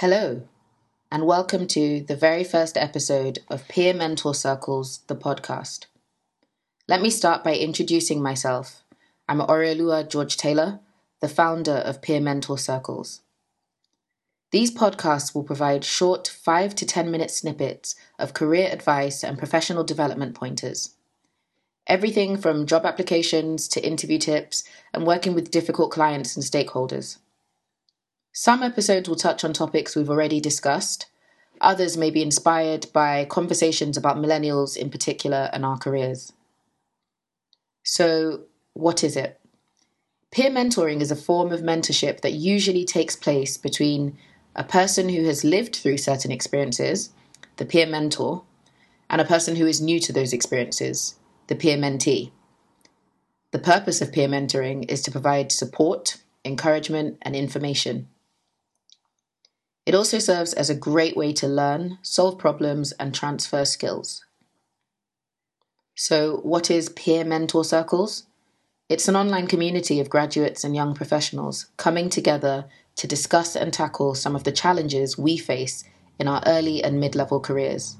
Hello, and welcome to the very first episode of Peer Mentor Circles, the podcast. Let me start by introducing myself. I'm Oreolua George Taylor, the founder of Peer Mentor Circles. These podcasts will provide short 5 to 10 minute snippets of career advice and professional development pointers. Everything from job applications to interview tips and working with difficult clients and stakeholders. Some episodes will touch on topics we've already discussed. Others may be inspired by conversations about millennials in particular and our careers. So, what is it? Peer mentoring is a form of mentorship that usually takes place between a person who has lived through certain experiences, the peer mentor, and a person who is new to those experiences, the peer mentee. The purpose of peer mentoring is to provide support, encouragement, and information. It also serves as a great way to learn, solve problems, and transfer skills. So, what is Peer Mentor Circles? It's an online community of graduates and young professionals coming together to discuss and tackle some of the challenges we face in our early and mid level careers.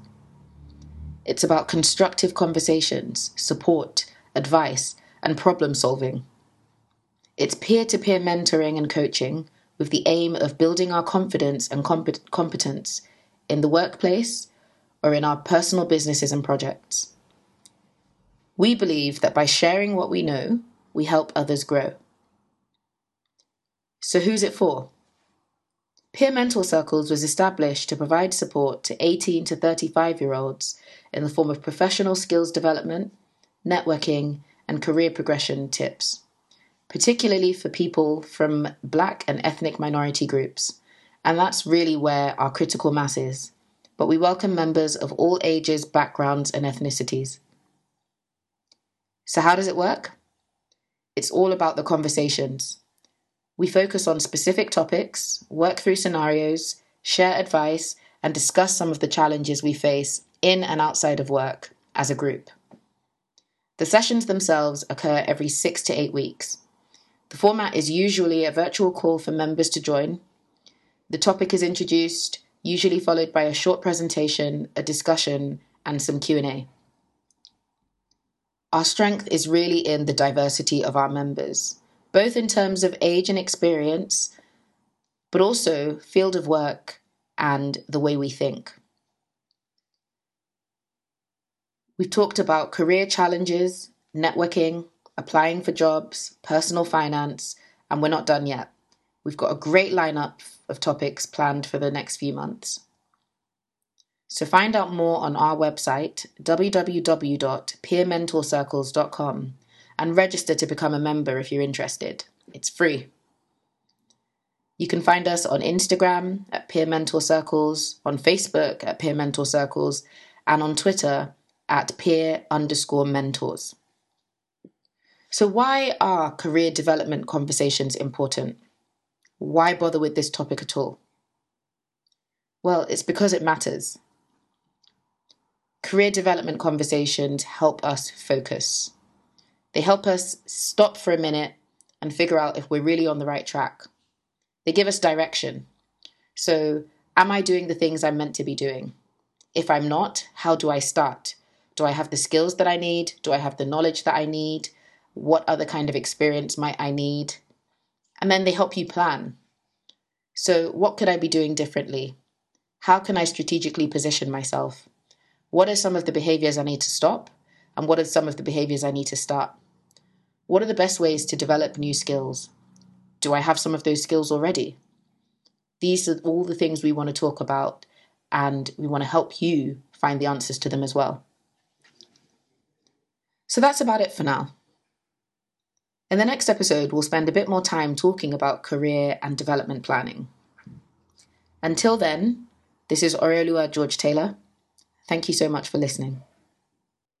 It's about constructive conversations, support, advice, and problem solving. It's peer to peer mentoring and coaching with the aim of building our confidence and comp- competence in the workplace or in our personal businesses and projects. We believe that by sharing what we know, we help others grow. So, who's it for? Peer Mentor Circles was established to provide support to 18 to 35 year olds in the form of professional skills development, networking, and career progression tips particularly for people from black and ethnic minority groups. And that's really where our critical mass is. But we welcome members of all ages, backgrounds, and ethnicities. So, how does it work? It's all about the conversations. We focus on specific topics, work through scenarios, share advice, and discuss some of the challenges we face in and outside of work as a group. The sessions themselves occur every six to eight weeks. The format is usually a virtual call for members to join. The topic is introduced, usually followed by a short presentation, a discussion, and some Q&A. Our strength is really in the diversity of our members, both in terms of age and experience, but also field of work and the way we think. We've talked about career challenges, networking, applying for jobs, personal finance, and we're not done yet. We've got a great lineup of topics planned for the next few months. So find out more on our website, www.peermentorcircles.com, and register to become a member if you're interested. It's free. You can find us on Instagram at Peer Mentor Circles, on Facebook at Peer Mentor Circles, and on Twitter at peer underscore mentors. So, why are career development conversations important? Why bother with this topic at all? Well, it's because it matters. Career development conversations help us focus. They help us stop for a minute and figure out if we're really on the right track. They give us direction. So, am I doing the things I'm meant to be doing? If I'm not, how do I start? Do I have the skills that I need? Do I have the knowledge that I need? What other kind of experience might I need? And then they help you plan. So, what could I be doing differently? How can I strategically position myself? What are some of the behaviors I need to stop? And what are some of the behaviors I need to start? What are the best ways to develop new skills? Do I have some of those skills already? These are all the things we want to talk about, and we want to help you find the answers to them as well. So that's about it for now. In the next episode, we'll spend a bit more time talking about career and development planning. Until then, this is Oreolua George Taylor. Thank you so much for listening.